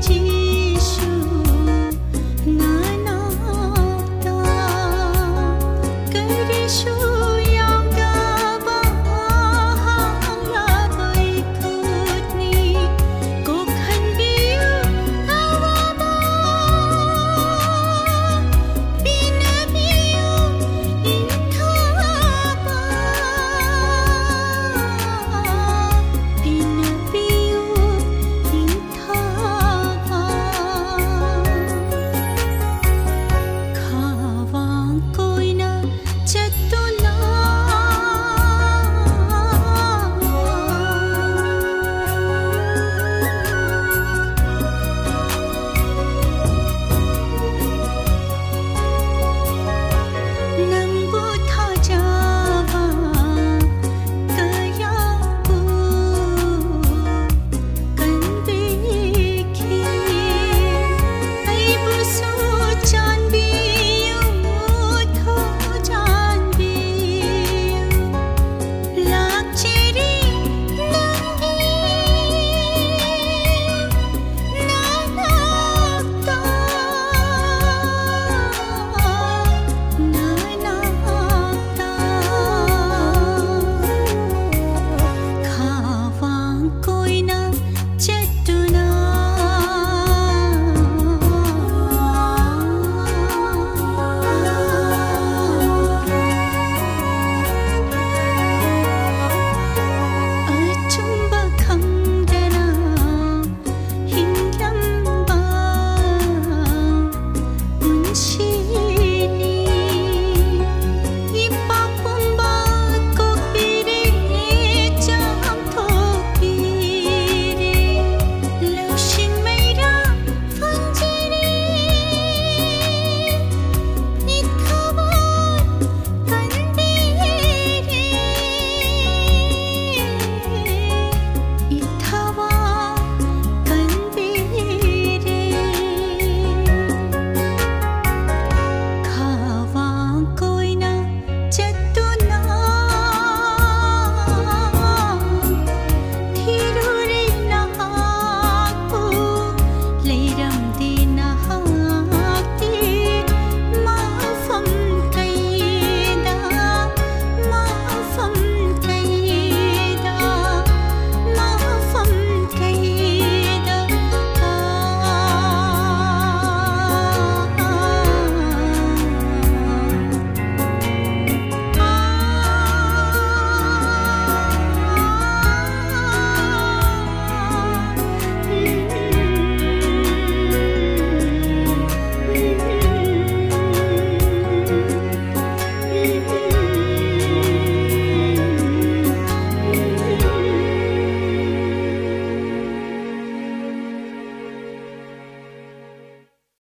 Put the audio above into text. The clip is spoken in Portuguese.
te